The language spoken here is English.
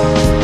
Bye.